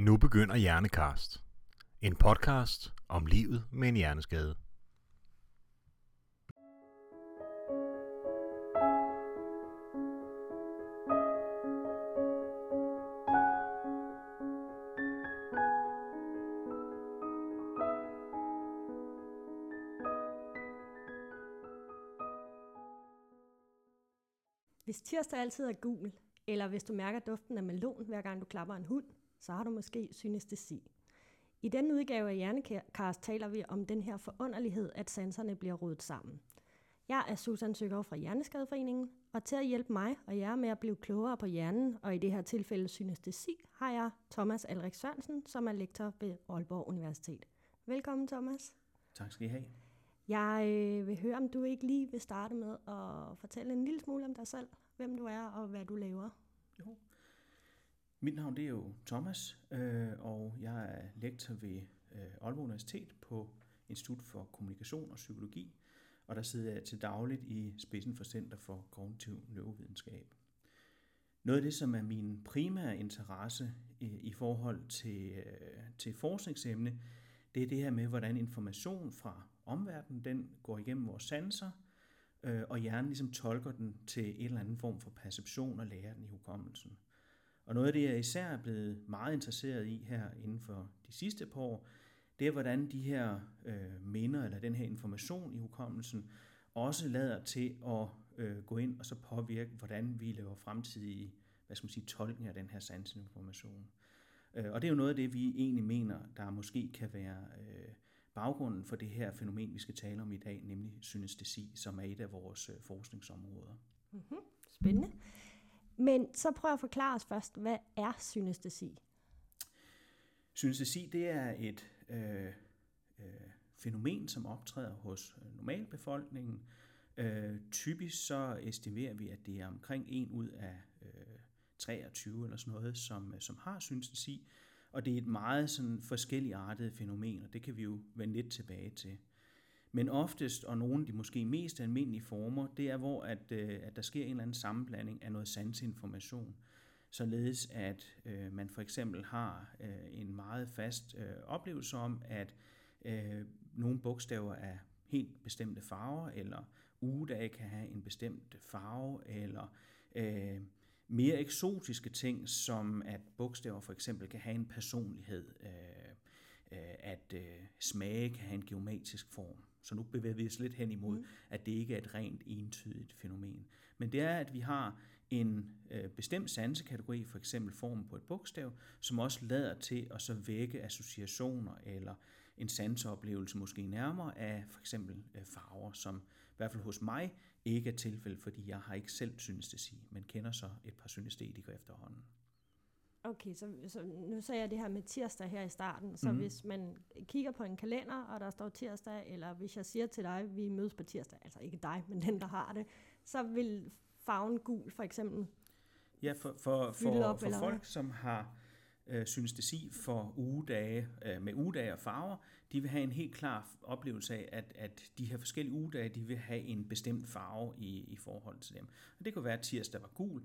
Nu begynder Hjernekast. En podcast om livet med en hjerneskade. Hvis tirsdag altid er gul, eller hvis du mærker duften af melon, hver gang du klapper en hund, så har du måske synestesi. I denne udgave af Hjernekast taler vi om den her forunderlighed, at sanserne bliver rodet sammen. Jeg er Susan Søgaard fra Hjerneskadeforeningen, og til at hjælpe mig og jer med at blive klogere på hjernen, og i det her tilfælde synestesi, har jeg Thomas Alrik Sørensen, som er lektor ved Aalborg Universitet. Velkommen, Thomas. Tak skal I have. Jeg øh, vil høre, om du ikke lige vil starte med at fortælle en lille smule om dig selv, hvem du er og hvad du laver. Jo. Mit navn det er jo Thomas, øh, og jeg er lektor ved øh, Aalborg Universitet på Institut for Kommunikation og Psykologi, og der sidder jeg til dagligt i spidsen for Center for Kognitiv Neurovidenskab. Noget af det, som er min primære interesse i, i forhold til, øh, til forskningsemne, det er det her med, hvordan information fra omverdenen den går igennem vores sanser, øh, og hjernen ligesom tolker den til en eller anden form for perception og lærer den i hukommelsen. Og noget af det, jeg især er blevet meget interesseret i her inden for de sidste par år, det er, hvordan de her øh, minder eller den her information i hukommelsen også lader til at øh, gå ind og så påvirke, hvordan vi laver fremtidige hvad skal man sige, tolkning af den her sansinformation. Øh, og det er jo noget af det, vi egentlig mener, der måske kan være øh, baggrunden for det her fænomen, vi skal tale om i dag, nemlig synestesi, som er et af vores øh, forskningsområder. Mm-hmm. Spændende. Men så prøv at forklare os først, hvad er synestesi? Synestesi, det er et øh, øh, fænomen, som optræder hos øh, normalbefolkningen. Øh, typisk så estimerer vi, at det er omkring en ud af øh, 23 eller sådan noget, som, øh, som har synestesi. Og det er et meget sådan forskelligartet fænomen, og det kan vi jo vende lidt tilbage til. Men oftest, og nogle af de måske mest almindelige former, det er, hvor at, øh, at der sker en eller anden sammenblanding af noget sansinformation, således at øh, man for eksempel har øh, en meget fast øh, oplevelse om, at øh, nogle bogstaver er helt bestemte farver, eller ugedage kan have en bestemt farve, eller øh, mere eksotiske ting, som at bogstaver for eksempel kan have en personlighed, øh, øh, at øh, smage kan have en geometrisk form. Så nu bevæger vi os lidt hen imod, mm. at det ikke er et rent entydigt fænomen. Men det er, at vi har en øh, bestemt sansekategori, for eksempel formen på et bogstav, som også lader til at så vække associationer eller en sanseoplevelse måske nærmere af for eksempel øh, farver, som i hvert fald hos mig ikke er tilfældet, fordi jeg har ikke selv synestesi, men kender så et par synestetikere efterhånden. Okay, så, så nu sagde jeg det her med tirsdag her i starten. Så mm. hvis man kigger på en kalender, og der står tirsdag, eller hvis jeg siger til dig, vi mødes på tirsdag, altså ikke dig, men den, der har det, så vil farven gul for eksempel Ja, for, for, for, op, for folk, som har øh, synestesi for ugedage, øh, med ugedage og farver, de vil have en helt klar oplevelse af, at, at de her forskellige ugedage, de vil have en bestemt farve i, i forhold til dem. Og det kunne være, at tirsdag var gul,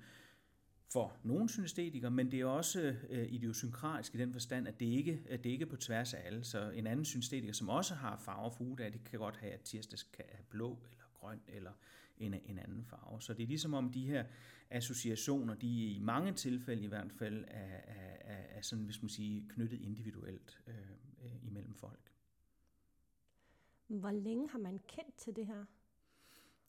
for nogle synestetikere, men det er også øh, idiosynkratisk i den forstand, at det, ikke, at det ikke er på tværs af alle. Så en anden synestetiker, som også har farver for ugedag, det kan godt have, at tirsdag kan have blå eller grøn eller en, en anden farve. Så det er ligesom om de her associationer, de i mange tilfælde i hvert fald er, er, er, er sådan, hvis man siger, knyttet individuelt øh, øh, imellem folk. Hvor længe har man kendt til det her?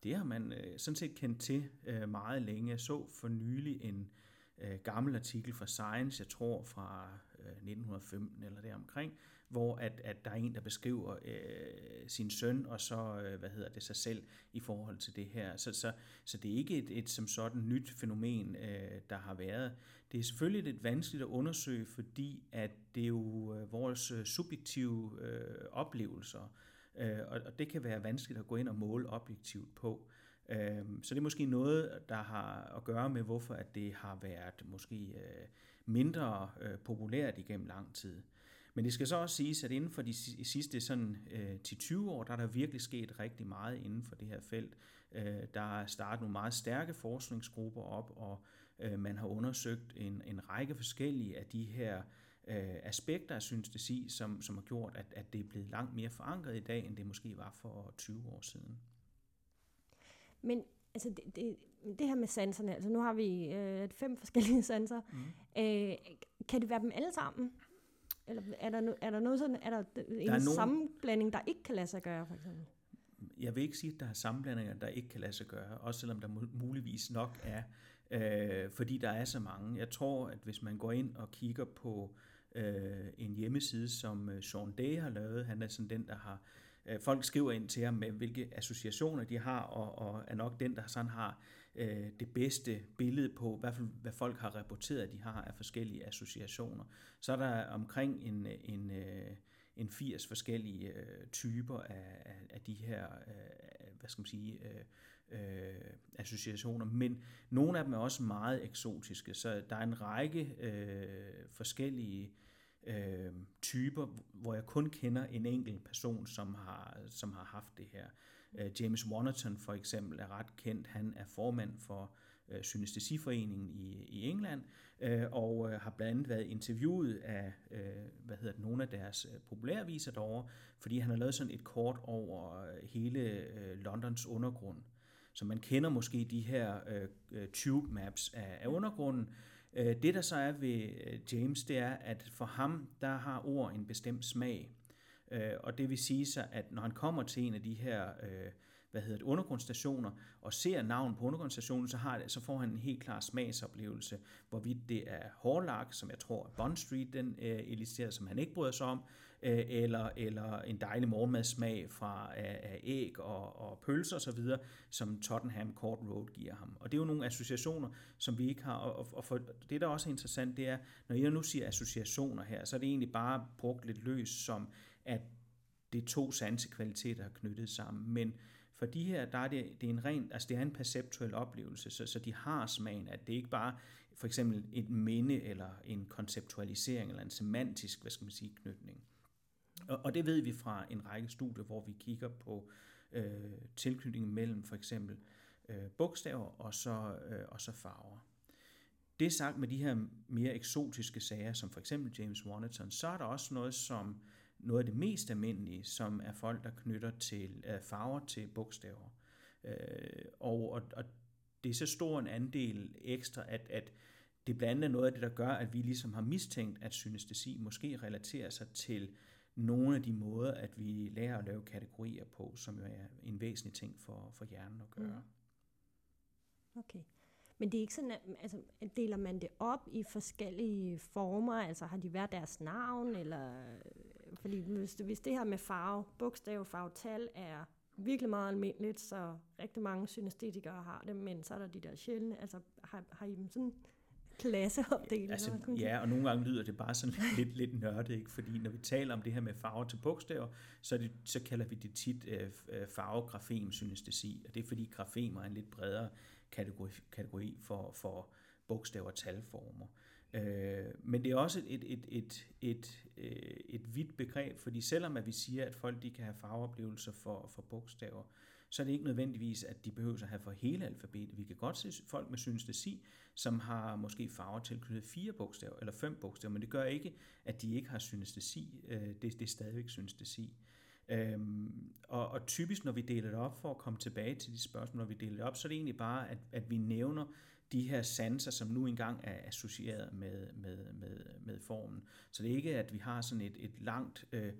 Det har man øh, sådan set kendt til øh, meget længe. Jeg så for nylig en øh, gammel artikel fra Science, jeg tror fra øh, 1915 eller deromkring, hvor at, at der er en, der beskriver øh, sin søn og så, øh, hvad hedder det, sig selv i forhold til det her. Så, så, så det er ikke et, et som sådan nyt fænomen, øh, der har været. Det er selvfølgelig lidt vanskeligt at undersøge, fordi at det er jo øh, vores øh, subjektive øh, oplevelser, Øh, og det kan være vanskeligt at gå ind og måle objektivt på. Øh, så det er måske noget, der har at gøre med, hvorfor at det har været måske øh, mindre øh, populært igennem lang tid. Men det skal så også siges, at inden for de sidste sådan, øh, 10-20 år, der er der virkelig sket rigtig meget inden for det her felt. Øh, der er startet nogle meget stærke forskningsgrupper op, og øh, man har undersøgt en, en række forskellige af de her øh, aspekter af synestesi, som, som har gjort, at, at det er blevet langt mere forankret i dag, end det måske var for 20 år siden. Men altså det, det, det her med sanserne, altså nu har vi øh, fem forskellige sanser. Mm. Øh, kan det være dem alle sammen? Eller er der, er der noget sådan, er der en der er nogen... sammenblanding, der ikke kan lade sig gøre, for eksempel? Jeg vil ikke sige, at der er sammenblandinger, der ikke kan lade sig gøre, også selvom der muligvis nok er, øh, fordi der er så mange. Jeg tror, at hvis man går ind og kigger på øh, Øh, en hjemmeside, som øh, Sean Day har lavet, han er sådan den, der har øh, folk skriver ind til ham med, hvilke associationer de har, og, og er nok den, der sådan har øh, det bedste billede på, hvad, hvad folk har rapporteret, at de har af forskellige associationer. Så er der omkring en, en, øh, en 80 forskellige øh, typer af, af, af de her, øh, hvad skal man sige, øh, øh, associationer, men nogle af dem er også meget eksotiske, så der er en række øh, forskellige øh, typer, hvor jeg kun kender en enkelt person, som har, som har haft det her. Øh, James Wannerton for eksempel er ret kendt. Han er formand for øh, Synestesiforeningen i, i England, øh, og øh, har blandt andet været interviewet af øh, hvad hedder det, nogle af deres øh, populærviser derovre, fordi han har lavet sådan et kort over øh, hele øh, Londons undergrund. Så man kender måske de her øh, øh tube maps af, af undergrunden, Øh, Øh, det der så er ved øh, James, det er, at for ham, der har ord en bestemt smag. Øh, og det vil sige så, at når han kommer til en af de her hvad hedder det, undergrundsstationer, og ser navn på undergrundsstationen, så, har det, så får han en helt klar smagsoplevelse, hvorvidt det er Horlock, som jeg tror Bond Street den øh, som han ikke bryder sig om, øh, eller, eller en dejlig morgenmadssmag fra af, af æg og, og pølser osv., som Tottenham Court Road giver ham. Og det er jo nogle associationer, som vi ikke har, og, og for, det der også er interessant, det er, når jeg nu siger associationer her, så er det egentlig bare brugt lidt løs som, at det er to sansekvaliteter, der er knyttet sammen, men for de her, der er det, det er en ren, altså det er en perceptuel oplevelse, så, så de har smagen, at det ikke bare for eksempel et minde eller en konceptualisering eller en semantisk, hvad skal man sige, knytning. Og, og det ved vi fra en række studier, hvor vi kigger på øh, tilknytningen mellem for eksempel øh, bogstaver og så, øh, og så farver. Det sagt med de her mere eksotiske sager, som for eksempel James Warneton, så er der også noget som noget af det mest almindelige, som er folk, der knytter til øh, farver til bogstaver. Øh, og, og, og det er så stor en andel ekstra, at, at det blandt andet er noget af det, der gør, at vi ligesom har mistænkt, at synestesi måske relaterer sig til nogle af de måder, at vi lærer at lave kategorier på, som jo er en væsentlig ting for, for hjernen at gøre. Mm. Okay. Men det er ikke sådan, at altså, deler man det op i forskellige former? Altså har de hver deres navn, eller øh, fordi hvis, hvis det her med farve, bogstav, farve, tal er virkelig meget almindeligt, så rigtig mange synestetikere har det, men så er der de der sjældne, altså har, har I dem sådan klasseopdeling? Altså, ja, og nogle gange lyder det bare sådan lidt, lidt nørdet, ikke? fordi når vi taler om det her med farve til bogstaver, så, det, så kalder vi det tit øh, øh farvegrafem synestesi, og det er fordi grafemer er en lidt bredere kategori, kategori for, for bogstaver og talformer. Øh, men det er også et, et, et, et, et, et vidt begreb, fordi selvom at vi siger, at folk de kan have farveoplevelser for, for bogstaver, så er det ikke nødvendigvis, at de behøver at have for hele alfabetet. Vi kan godt se folk med synestesi, som har måske farver tilknyttet fire bogstaver eller fem bogstaver, men det gør ikke, at de ikke har synestesi. Øh, det, det er stadigvæk synestesi. Øhm, og, og typisk, når vi deler det op, for at komme tilbage til de spørgsmål, når vi deler det op, så er det egentlig bare, at, at vi nævner de her sanser, som nu engang er associeret med, med, med, med formen. Så det er ikke, at vi har sådan et, et langt øh,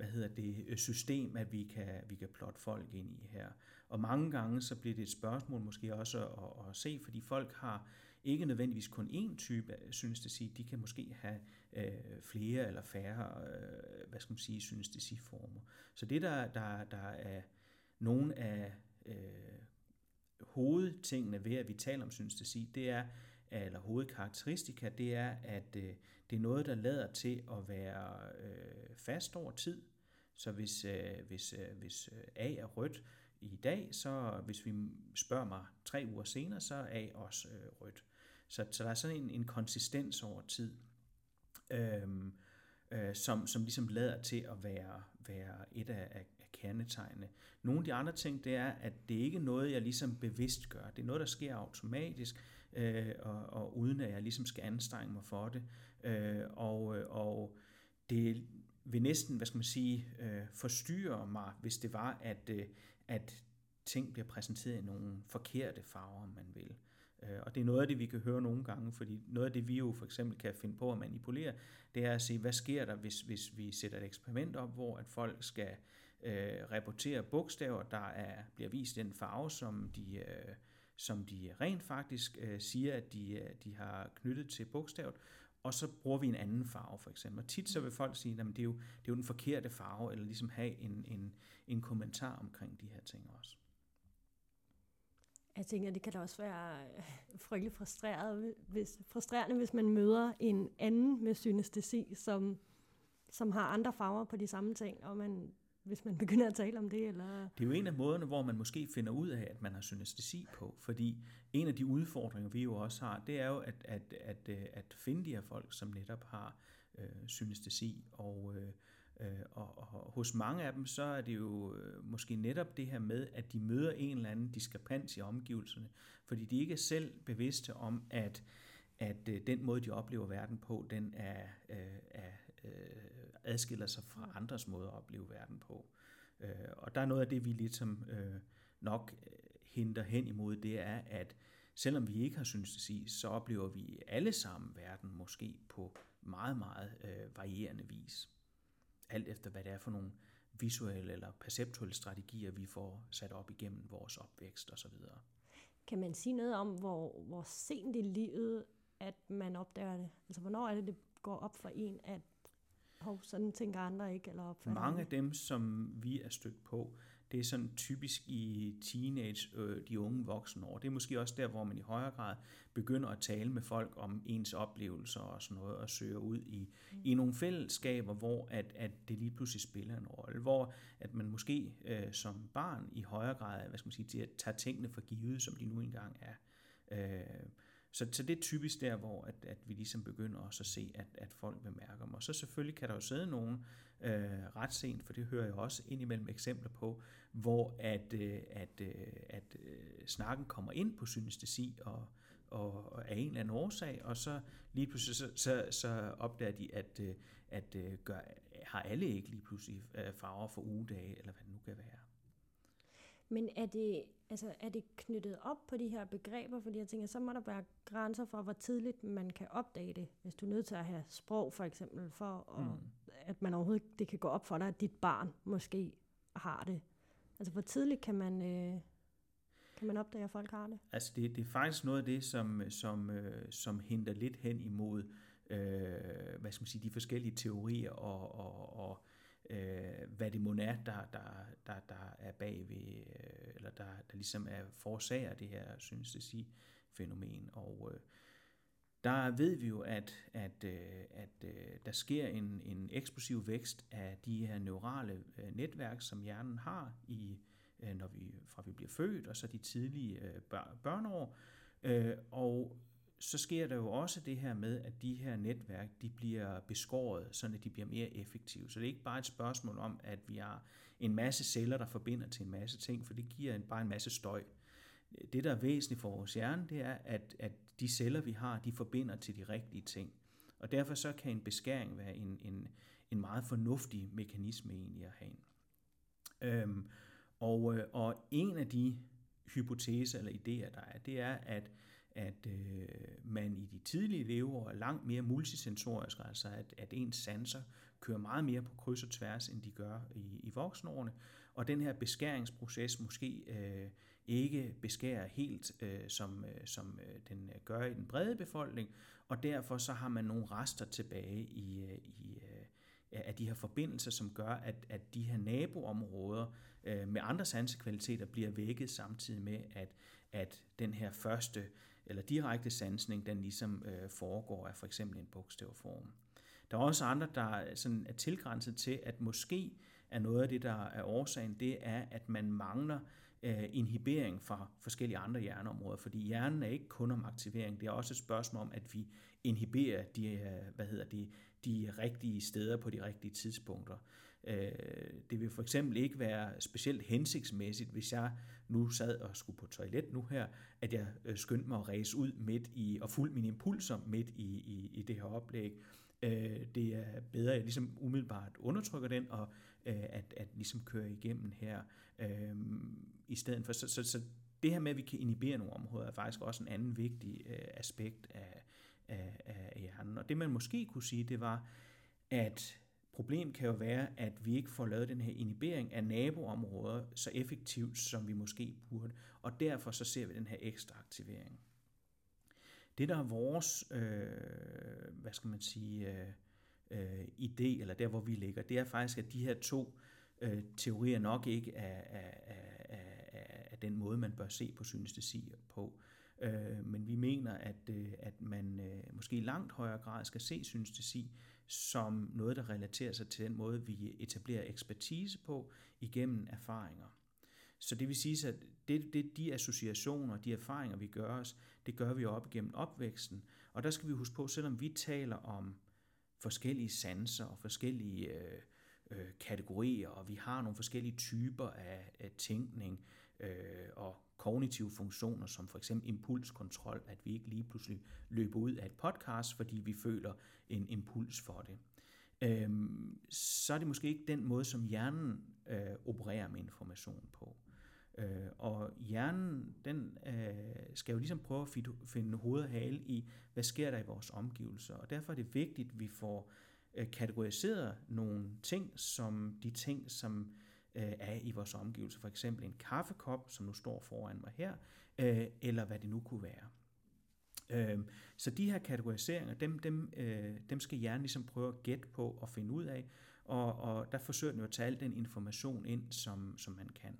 hvad hedder det, øh, system, at vi kan, vi kan plotte folk ind i her. Og mange gange så bliver det et spørgsmål måske også at, at se, fordi folk har ikke nødvendigvis kun én type, synes det de kan måske have øh, flere eller færre, øh, hvad skal man sige, synes det former. Så det der, der, der er nogle af øh, hovedtingene ved, at vi taler om synestesi, det er, eller hovedkarakteristika, det er, at øh, det er noget, der lader til at være øh, fast over tid. Så hvis, øh, hvis, øh, hvis øh, A er rødt i dag, så hvis vi spørger mig tre uger senere, så er A også øh, rødt. Så, så der er sådan en, en konsistens over tid, øh, øh, som, som ligesom lader til at være, være et af, af, kendetegnene. Nogle af de andre ting, det er, at det ikke er noget, jeg ligesom bevidst gør. Det er noget, der sker automatisk. øh, og, og uden at jeg ligesom skal anstrenge mig for det. Øh, og, øh, og det vil næsten, hvad skal man sige, øh, forstyrre mig, hvis det var, at, øh, at ting bliver præsenteret i nogle forkerte farver, om man vil. Øh, og det er noget af det, vi kan høre nogle gange, fordi noget af det, vi jo for eksempel kan finde på at manipulere, det er at se, hvad sker der, hvis, hvis vi sætter et eksperiment op, hvor at folk skal øh, rapportere bogstaver, der er, bliver vist den farve, som de, øh, som de rent faktisk øh, siger, at de, øh, de har knyttet til bogstavet, og så bruger vi en anden farve for eksempel. Og tit så vil folk sige, at det er, jo, det er jo den forkerte farve, eller ligesom have en, en, en kommentar omkring de her ting også. Jeg tænker, det kan da også være øh, frygtelig frustreret, hvis, frustrerende, hvis man møder en anden med synestesi, som, som har andre farver på de samme ting, og man hvis man begynder at tale om det? Eller? Det er jo en af måderne, hvor man måske finder ud af, at man har synestesi på, fordi en af de udfordringer, vi jo også har, det er jo at, at, at, øh, at finde de her folk, som netop har øh, synestesi, og, øh, øh og, og hos mange af dem, så er det jo øh, måske netop det her med, at de møder en eller anden diskrepans i omgivelserne, fordi de ikke er selv bevidste om, at at øh, den måde, de oplever verden på, den er, øh, er øh, adskiller sig fra andres måder at opleve verden på. Øh, og der er noget af det, vi ligesom øh, nok øh, henter hen imod, det er, at selvom vi ikke har synestesi, så oplever vi alle sammen verden måske på meget, meget øh, varierende vis. Alt efter, hvad det er for nogle visuelle eller perceptuelle strategier, vi får sat op igennem vores opvækst osv. Kan man sige noget om, hvor, hvor sent i livet, at man opdager det? Altså, hvornår er det, det går op for en, at hov, sådan tænker andre ikke, eller opfatter Mange af dem, som vi er stødt på, det er sådan typisk i teenage, øh, de unge voksne år. Det er måske også der, hvor man i højere grad begynder at tale med folk om ens oplevelser og sådan noget, og søger ud i, mm. i nogle fællesskaber, hvor at, at det lige pludselig spiller en rolle. Hvor at man måske øh, som barn i højere grad, hvad skal man sige, tager tingene for givet, som de nu engang er. Øh, så, så det er typisk der, hvor at, at vi ligesom begynder også at se, at, at folk bemærker dem. Og så selvfølgelig kan der jo sidde nogen øh, ret sent, for det hører jeg også indimellem eksempler på, hvor at, øh, at, øh, at øh, snakken kommer ind på synestesi og, og, og af en eller anden årsag, og så lige pludselig så, så, så opdager de, at, øh, at øh, gør, har alle ikke lige pludselig øh, farver for ugedage, eller hvad det nu kan være. Men er det, altså, er det knyttet op på de her begreber? Fordi jeg tænker, så må der være grænser for, hvor tidligt man kan opdage det. Hvis du er nødt til at have sprog, for eksempel, for at, mm. at man overhovedet det kan gå op for dig, at dit barn måske har det. Altså, hvor tidligt kan man, øh, kan man opdage, at folk har det? Altså, det, det er faktisk noget af det, som, som, øh, som henter lidt hen imod, øh, hvad skal man sige, de forskellige teorier og, og, og øh, hvad det må er, der, der, der, der er bag ved, øh, eller der, der ligesom er forsager det her synestesi-fænomen. Og øh, der ved vi jo, at, at, øh, at øh, der sker en, en eksplosiv vækst af de her neurale øh, netværk, som hjernen har, i, øh, når vi, fra vi bliver født, og så de tidlige øh, børneår. Øh, og så sker der jo også det her med, at de her netværk, de bliver beskåret, så de bliver mere effektive. Så det er ikke bare et spørgsmål om, at vi har en masse celler, der forbinder til en masse ting, for det giver en, bare en masse støj. Det, der er væsentligt for vores hjerne, det er, at, at de celler, vi har, de forbinder til de rigtige ting. Og derfor så kan en beskæring være en, en, en meget fornuftig mekanisme egentlig at have. Øhm, og, øh, og en af de hypoteser eller idéer, der er, det er, at at øh, man i de tidlige leveår er langt mere multisensorisk, altså at, at ens sanser kører meget mere på kryds og tværs, end de gør i, i voksenårene, og den her beskæringsproces måske øh, ikke beskærer helt, øh, som, øh, som øh, den gør i den brede befolkning, og derfor så har man nogle rester tilbage i, øh, i øh, af de her forbindelser, som gør, at, at de her naboområder øh, med andre sansekvaliteter bliver vækket samtidig med, at, at den her første eller direkte sansning, den ligesom øh, foregår af for eksempel en bogstavform. Der er også andre, der sådan er tilgrænset til, at måske er noget af det, der er årsagen, det er, at man mangler øh, inhibering fra forskellige andre hjerneområder, fordi hjernen er ikke kun om aktivering, det er også et spørgsmål om, at vi inhiberer de, øh, hvad hedder det, de rigtige steder på de rigtige tidspunkter. Øh, det vil for eksempel ikke være specielt hensigtsmæssigt, hvis jeg nu sad og skulle på toilet nu her, at jeg øh, skyndte mig at ræse ud midt i, og fulgte mine impulser midt i, i, i det her oplæg. Øh, det er bedre, at jeg ligesom umiddelbart undertrykker den, og at, at ligesom kører igennem her, i stedet for. Så, så, så det her med, at vi kan inhibere nogle områder, er faktisk også en anden vigtig aspekt af, af, af hjernen. Og det man måske kunne sige, det var, at Problemet kan jo være, at vi ikke får lavet den her inhibering af naboområder så effektivt, som vi måske burde, og derfor så ser vi den her ekstra aktivering. Det, der er vores, øh, hvad skal man sige, øh, øh, idé, eller der, hvor vi ligger, det er faktisk, at de her to øh, teorier nok ikke er, er, er, er, er den måde, man bør se på synestesi på. Øh, men vi mener, at, øh, at man øh, måske i langt højere grad skal se synestesi som noget, der relaterer sig til den måde, vi etablerer ekspertise på igennem erfaringer. Så det vil sige, at det, det, de associationer, de erfaringer, vi gør os, det gør vi op igennem opvæksten. Og der skal vi huske på, selvom vi taler om forskellige sanser og forskellige øh, øh, kategorier, og vi har nogle forskellige typer af, af tænkning øh, og kognitive funktioner, som for eksempel impulskontrol, at vi ikke lige pludselig løber ud af et podcast, fordi vi føler en impuls for det. Øhm, så er det måske ikke den måde, som hjernen øh, opererer med information på. Øh, og hjernen, den øh, skal jo ligesom prøve at finde hoved og hale i, hvad sker der i vores omgivelser. Og derfor er det vigtigt, at vi får øh, kategoriseret nogle ting, som de ting, som øh, er i vores omgivelser. For eksempel en kaffekop, som nu står foran mig her, øh, eller hvad det nu kunne være. Øh, så de her kategoriseringer, dem, dem, øh, dem skal hjernen ligesom prøve at gætte på og finde ud af, og, og der forsøger den jo at tage al den information ind, som, som man kan.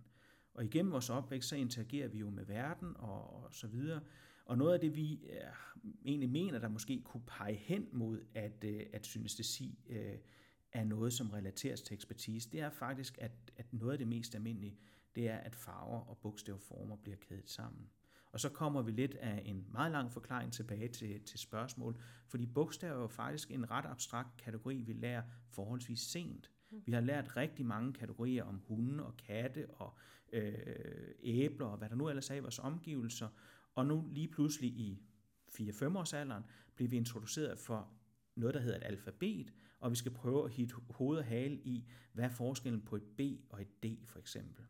Og igennem vores opvækst, så interagerer vi jo med verden og, og så videre. Og noget af det, vi øh, egentlig mener, der måske kunne pege hen mod, at, øh, at synestesi øh, er noget, som relateres til ekspertise, det er faktisk, at, at noget af det mest almindelige, det er, at farver og bogstavformer bliver kædet sammen. Og så kommer vi lidt af en meget lang forklaring tilbage til, til spørgsmål, fordi bogstaver er jo faktisk en ret abstrakt kategori, vi lærer forholdsvis sent. Mm. Vi har lært rigtig mange kategorier om hunde og katte og øh, æbler og hvad der nu ellers er i vores omgivelser. Og nu lige pludselig i 4-5 års alderen bliver vi introduceret for noget, der hedder et alfabet, og vi skal prøve at hitte hoved og hale i, hvad er forskellen på et B og et D for eksempel.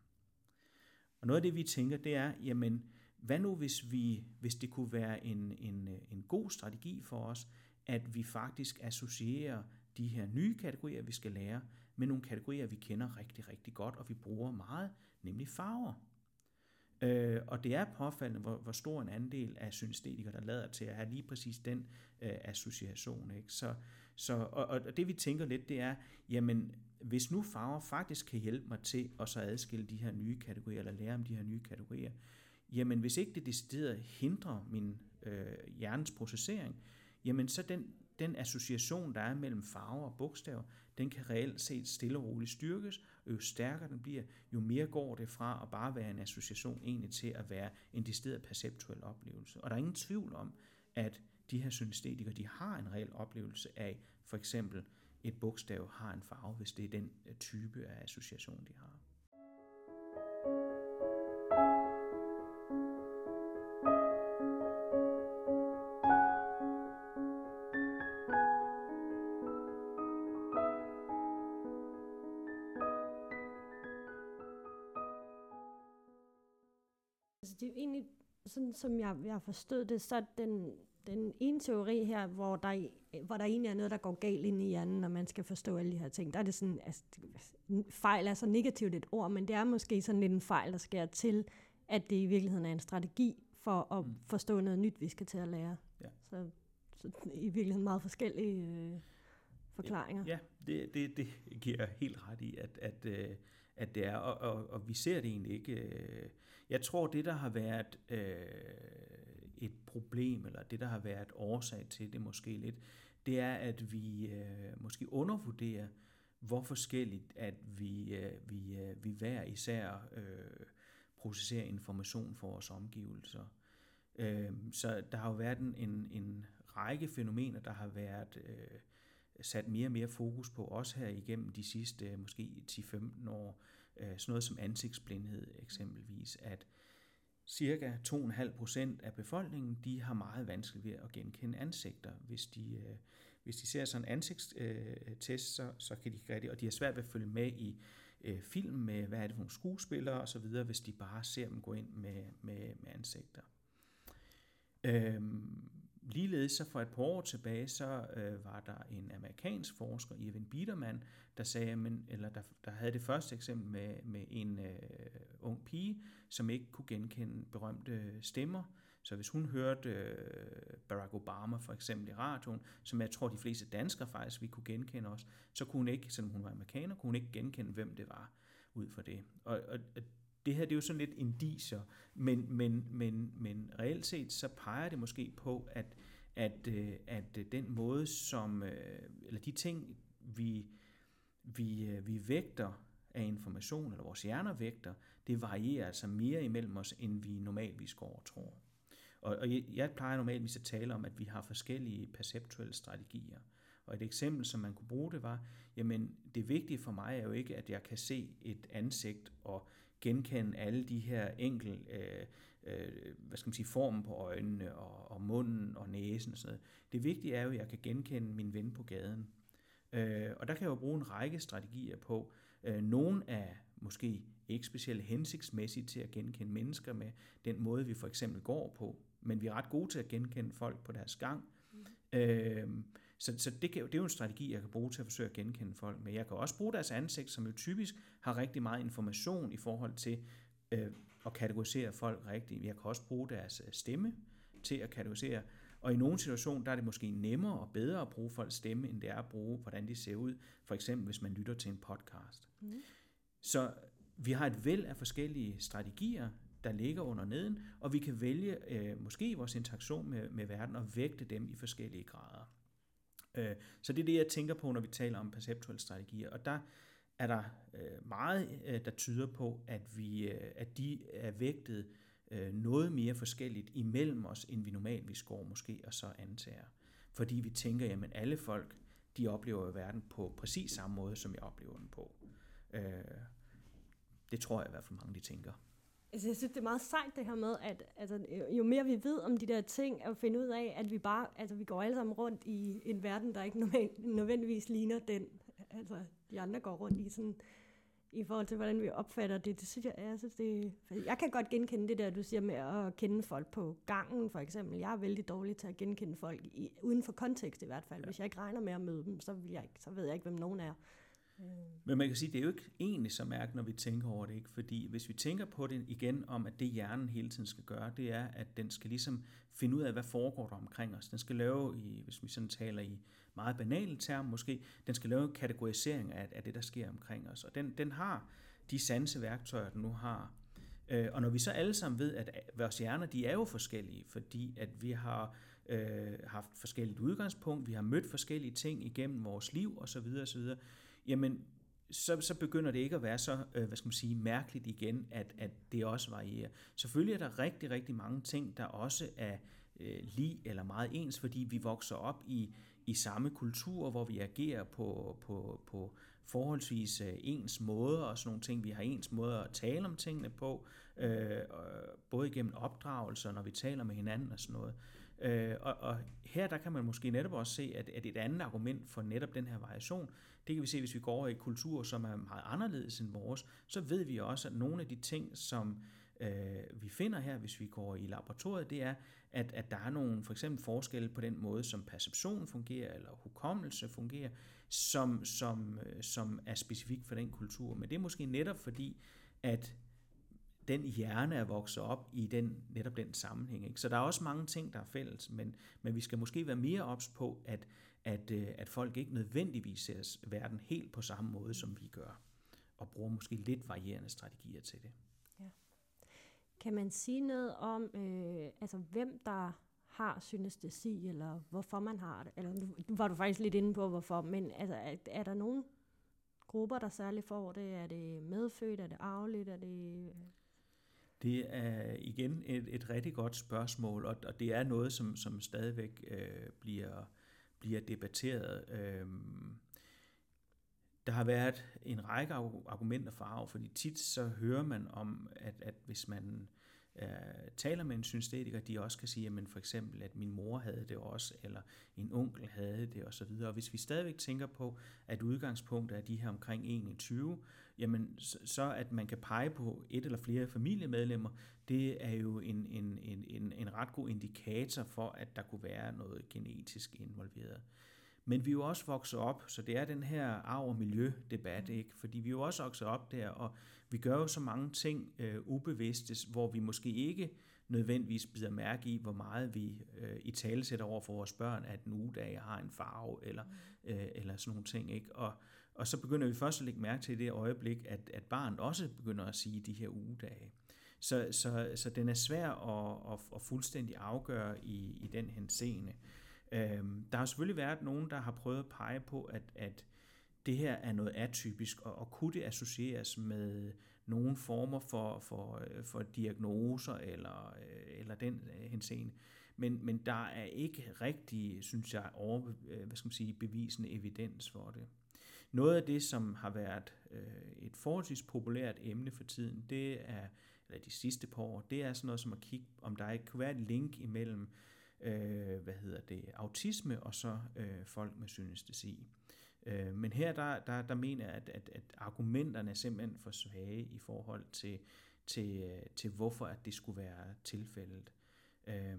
Og noget af det, vi tænker, det er, jamen, hvad nu hvis, vi, hvis det kunne være en, en, en god strategi for os, at vi faktisk associerer de her nye kategorier, vi skal lære, med nogle kategorier, vi kender rigtig, rigtig godt, og vi bruger meget, nemlig farver. Øh, og det er påfaldende, hvor, hvor stor en andel af synestetikere, der lader til at have lige præcis den øh, association. Ikke? Så, så, og, og det vi tænker lidt, det er, jamen hvis nu farver faktisk kan hjælpe mig til at så adskille de her nye kategorier, eller lære om de her nye kategorier, jamen hvis ikke det decideret hindrer min øh, hjernes processering, jamen så den, den association, der er mellem farver og bogstaver, den kan reelt set stille og roligt styrkes, jo stærkere den bliver, jo mere går det fra at bare være en association egentlig til at være en decideret perceptuel oplevelse. Og der er ingen tvivl om, at de her synestetikere, de har en reel oplevelse af, for eksempel et bogstav har en farve, hvis det er den type af association, de har. Det er jo egentlig, sådan som jeg, jeg har forstået det, så den, den ene teori her, hvor der, hvor der egentlig er noget, der går galt ind i hjernen, når man skal forstå alle de her ting, der er det sådan, altså, fejl er så negativt et ord, men det er måske sådan lidt en fejl, der sker til, at det i virkeligheden er en strategi for at mm. forstå noget nyt, vi skal til at lære. Ja. Så, så i virkeligheden meget forskellige øh, forklaringer. Ja, det, det, det giver helt ret i, at, at, øh, at det er, og, og, og vi ser det egentlig ikke. Øh. Jeg tror, det der har været øh, et problem, eller det der har været årsag til det måske lidt, det er, at vi øh, måske undervurderer, hvor forskelligt, at vi, øh, vi, øh, vi hver især øh, processerer information for vores omgivelser. Øh, så der har jo været en, en, en række fænomener, der har været øh, sat mere og mere fokus på, også her igennem de sidste øh, måske 10-15 år, øh, sådan noget som ansigtsblindhed eksempelvis, at cirka 2,5 procent af befolkningen, de har meget vanskeligt ved at genkende ansigter. Hvis de, øh, hvis de ser sådan en ansigtstest, så, så kan de ikke rigtig, og de har svært ved at følge med i øh, film med, hvad er det for nogle skuespillere osv., hvis de bare ser dem gå ind med, med, med ansigter. Øhm, ligeledes så for et par år tilbage, så øh, var der en amerikansk forsker, Irvin Biederman, der sagde, men, eller der, der havde det første eksempel med, med en øh, ung pige, som ikke kunne genkende berømte stemmer, så hvis hun hørte øh, Barack Obama for eksempel i radioen, som jeg tror de fleste danskere faktisk vi kunne genkende også, så kunne hun ikke, selvom hun var amerikaner, kunne hun ikke genkende, hvem det var ud fra det. Og, og, og det her det er jo sådan lidt indiser, men, men, men, men reelt set så peger det måske på, at, at, øh, at øh, den måde, som, øh, eller de ting, vi, vi, vi vægter af information, eller vores hjerner vægter, det varierer altså mere imellem os, end vi normalvis går og tror. Og, og jeg plejer normalvis at tale om, at vi har forskellige perceptuelle strategier. Og et eksempel, som man kunne bruge, det var, jamen det vigtige for mig er jo ikke, at jeg kan se et ansigt og genkende alle de her enkel, øh, øh, hvad skal man sige, formen på øjnene og, og munden og næsen og sådan noget. Det vigtige er jo, at jeg kan genkende min ven på gaden. Øh, og der kan jeg jo bruge en række strategier på. Øh, nogle af måske ikke specielt hensigtsmæssigt til at genkende mennesker med den måde, vi for eksempel går på men vi er ret gode til at genkende folk på deres gang. Mm. Øhm, så, så det, kan, det er jo en strategi, jeg kan bruge til at forsøge at genkende folk. Men jeg kan også bruge deres ansigt, som jo typisk har rigtig meget information i forhold til øh, at kategorisere folk rigtigt. Jeg kan også bruge deres øh, stemme til at kategorisere. Og i nogle situationer, der er det måske nemmere og bedre at bruge folks stemme, end det er at bruge, hvordan de ser ud. For eksempel, hvis man lytter til en podcast. Mm. Så vi har et væld af forskellige strategier, der ligger under neden, og vi kan vælge øh, måske vores interaktion med, med verden og vægte dem i forskellige grader. Øh, så det er det, jeg tænker på, når vi taler om perceptuelle strategier, og der er der øh, meget, øh, der tyder på, at, vi, øh, at de er vægtet noget mere forskelligt imellem os, end vi normalt vi går måske og så antager. Fordi vi tænker, jamen alle folk, de oplever jo verden på præcis samme måde, som jeg oplever den på. Øh, det tror jeg i hvert fald mange, de tænker. Altså, jeg synes, det er meget sejt det her med, at altså, jo mere vi ved om de der ting, at finde ud af, at vi bare, altså vi går alle sammen rundt i en verden, der ikke nødvendigvis ligner den, altså de andre går rundt i sådan, i forhold til, hvordan vi opfatter det. Det synes jeg, jeg synes, det, jeg kan godt genkende det der, du siger med at kende folk på gangen, for eksempel. Jeg er vældig dårlig til at genkende folk, i, uden for kontekst i hvert fald. Ja. Hvis jeg ikke regner med at møde dem, så, vil jeg ikke, så ved jeg ikke, hvem nogen er. Mm. Men man kan sige, det er jo ikke egentlig så mærkeligt, når vi tænker over det, ikke? fordi hvis vi tænker på det igen om, at det hjernen hele tiden skal gøre, det er, at den skal ligesom finde ud af, hvad foregår der omkring os. Den skal lave, i, hvis vi sådan taler i meget banale termer måske, den skal lave en kategorisering af, af det, der sker omkring os. Og den, den har de sanseværktøjer, den nu har. Øh, og når vi så alle sammen ved, at vores hjerner, de er jo forskellige, fordi at vi har øh, haft forskelligt udgangspunkt, vi har mødt forskellige ting igennem vores liv osv. osv., jamen så, så begynder det ikke at være så, øh, hvad skal man sige, mærkeligt igen, at, at det også varierer. Selvfølgelig er der rigtig, rigtig mange ting, der også er øh, lige eller meget ens, fordi vi vokser op i, i samme kultur, hvor vi agerer på, på, på forholdsvis øh, ens måder og sådan nogle ting. Vi har ens måder at tale om tingene på, øh, både igennem opdragelser, når vi taler med hinanden og sådan noget. Øh, og, og her der kan man måske netop også se, at, at et andet argument for netop den her variation, det kan vi se, hvis vi går over i kulturer, som er meget anderledes end vores, så ved vi også, at nogle af de ting, som øh, vi finder her, hvis vi går i laboratoriet, det er, at, at der er nogle for eksempel forskelle på den måde, som perception fungerer, eller hukommelse fungerer, som, som, øh, som er specifik for den kultur. Men det er måske netop fordi, at den hjerne er vokset op i den, netop den sammenhæng. Ikke? Så der er også mange ting, der er fælles, men, men vi skal måske være mere ops på, at, at, øh, at folk ikke nødvendigvis ser verden helt på samme måde, som vi gør, og bruger måske lidt varierende strategier til det. Ja. Kan man sige noget om, øh, altså hvem der har synestesi, eller hvorfor man har det? Eller nu var du faktisk lidt inde på, hvorfor, men altså, er, er der nogen grupper, der særligt får det? Er det medfødt? Er det arveligt? Er det øh det er igen et, et rigtig godt spørgsmål, og, og det er noget, som, som stadigvæk øh, bliver, bliver debatteret. Øh, der har været en række argumenter for arv, fordi tit så hører man om, at, at hvis man øh, taler med en synstetiker, de også kan sige, at for eksempel, at min mor havde det også, eller en onkel havde det osv. Og hvis vi stadigvæk tænker på, at udgangspunktet er de her omkring 21, jamen så, så at man kan pege på et eller flere familiemedlemmer, det er jo en, en, en, en, en ret god indikator for, at der kunne være noget genetisk involveret. Men vi er jo også vokset op, så det er den her arv- og miljødebat, mm. ikke? fordi vi er jo også vokset op der, og vi gør jo så mange ting øh, ubevidstes, hvor vi måske ikke nødvendigvis bider mærke i, hvor meget vi øh, i tale sætter over for vores børn, at en ugedag har en farve, eller, mm. øh, eller sådan nogle ting. Ikke? Og, og så begynder vi først at lægge mærke til i det øjeblik, at, at barnet også begynder at sige de her ugedage. Så, så, så den er svær at, at, at fuldstændig afgøre i, i den henseende. Øhm, der har selvfølgelig været nogen, der har prøvet at pege på, at, at det her er noget atypisk, og, og kunne det associeres med nogle former for, for, øh, for diagnoser eller, øh, eller den øh, henseende. Men, men der er ikke rigtig, synes jeg, over, hvad skal man sige, bevisende evidens for det. Noget af det, som har været et forholdsvis populært emne for tiden, det er, eller de sidste par år, det er sådan noget som at kigge, om der ikke kunne være et link imellem øh, hvad hedder det, autisme og så øh, folk med synestesi. Øh, men her der, der, der mener jeg, at, at, at argumenterne er simpelthen for svage i forhold til, til, øh, til hvorfor at det skulle være tilfældet. Øh,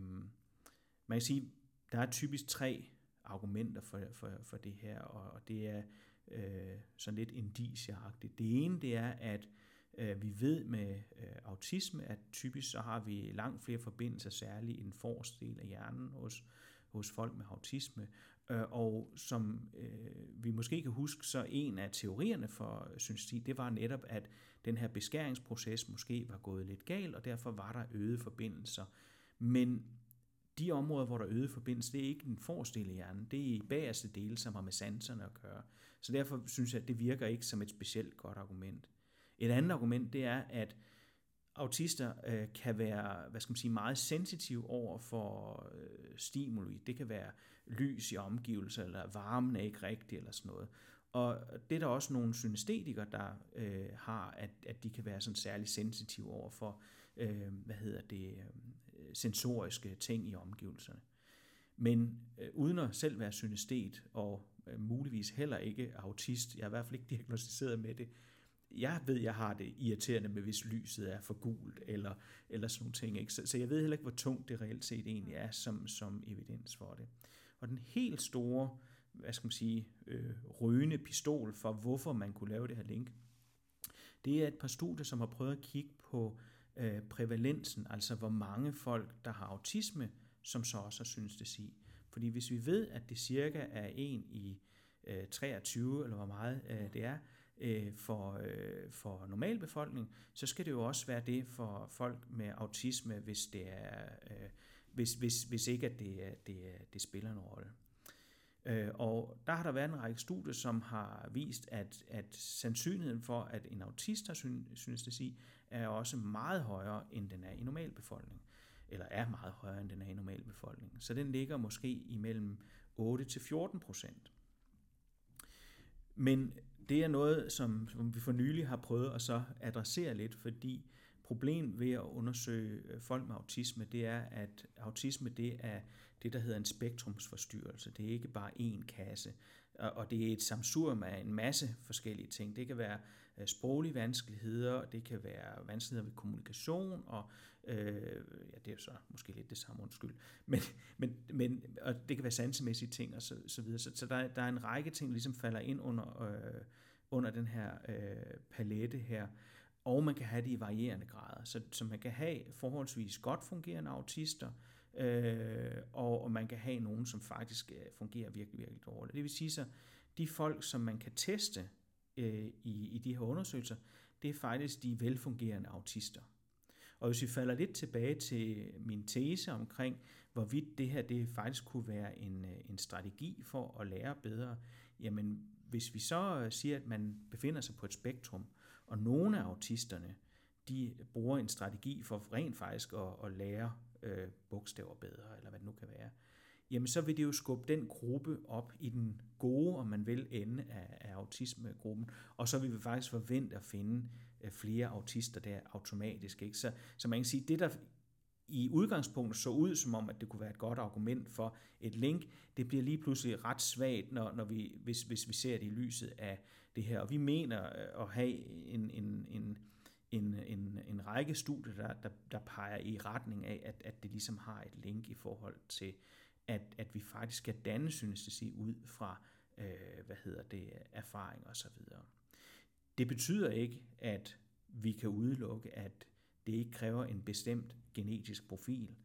man kan sige, der er typisk tre argumenter for, for, for det her, og, og det er øh, sådan lidt indiciagtigt. Det ene det er, at Øh, Øh, vi ved med øh, autisme, at typisk så har vi langt flere forbindelser, særligt i den forreste del af hjernen hos, hos folk med autisme. Øh, og som vi måske kan huske, så en af teorierne for synsteti, det var netop, at den her beskæringsproces måske var gået lidt galt, og derfor var der øgede forbindelser. Men de områder, hvor der er øget forbindelse, det er ikke den forreste del af hjernen, det er i bagerste dele, som har med sanserne at gøre. Så derfor synes jeg, at det virker ikke som et specielt godt argument. Et andet argument, det er, at autister øh, kan være hvad skal man sige, meget sensitive over for øh, stimuli. Det kan være lys i omgivelser, eller varmen er ikke rigtig, eller sådan noget. Og det er der også nogle synestetikere, der øh, har, at, at de kan være sådan særlig sensitive over for, øh, hvad hedder det, øh, sensoriske ting i omgivelserne. Men øh, uden at selv være synestet, og øh, muligvis heller ikke autist, jeg er i hvert fald ikke diagnostiseret med det, jeg ved, jeg har det irriterende med, hvis lyset er for gult, eller, eller sådan nogle ting. Ikke? Så, så jeg ved heller ikke, hvor tungt det reelt set egentlig er som, som evidens for det. Og den helt store, hvad skal man sige, øh, røgende pistol for, hvorfor man kunne lave det her link, det er et par studier, som har prøvet at kigge på øh, prævalensen, altså hvor mange folk, der har autisme, som så også har synes det sig. Fordi hvis vi ved, at det cirka er en i øh, 23, eller hvor meget øh, det er, øh, for, øh, for normalbefolkning, så skal det jo også være det for folk med autisme, hvis det er, øh, hvis, hvis, hvis ikke at det, det, det spiller en rolle. Øh, og der har der været en række studier, som har vist, at, at sandsynligheden for, at en autist har synestesi, er også meget højere, end den er i normalbefolkningen. Eller er meget højere, end den er i normalbefolkningen. Så den ligger måske imellem 8 til 14 procent. Men det er noget, som, som vi for nylig har prøvet at så adressere lidt, fordi problem ved at undersøge øh, folk med autisme, det er, at autisme det er det, der hedder en spektrumsforstyrrelse. Det er ikke bare én kasse, og det er et samsurium af en masse forskellige ting. Det kan være øh, sproglige vanskeligheder, det kan være vanskeligheder ved kommunikation, og øh, ja, det er så måske lidt det samme, undskyld, men, men, men og det kan være sansemæssige ting og så, så videre. Så, så der, der er en række ting, der ligesom falder ind under, øh, under den her øh, palette her, og man kan have det i varierende grader. Så, så man kan have forholdsvis godt fungerende autister, øh, og, og man kan have nogen, som faktisk øh, fungerer virkelig, virkelig dårligt. Det vil sige så, de folk, som man kan teste øh, i, i de her undersøgelser, det er faktisk de velfungerende autister. Og hvis vi falder lidt tilbage til min tese omkring, hvorvidt det her det faktisk kunne være en, øh, en strategi for at lære bedre, jamen hvis vi så øh, siger, at man befinder sig på et spektrum, og nogle af autisterne, de bruger en strategi for rent faktisk at, at lære øh, bogstaver bedre, eller hvad det nu kan være, jamen så vil det jo skubbe den gruppe op i den gode, om man vil, ende af, af autismegruppen, og så vil vi faktisk forvente at finde Øh, flere autister der automatisk. Ikke? Så, så man kan sige, det der i udgangspunktet så ud som om, at det kunne være et godt argument for et link, det bliver lige pludselig ret svagt, når, når vi, hvis, hvis vi ser det i lyset af det her. Og vi mener øh, at have en, en, en, en, en, en række studier, der, der, der peger i retning af, at, at det ligesom har et link i forhold til, at, at vi faktisk skal danne synestesi ud fra, øh, hvad hedder det, erfaring og så videre. Det betyder ikke, at vi kan udelukke, at det ikke kræver en bestemt genetisk profil,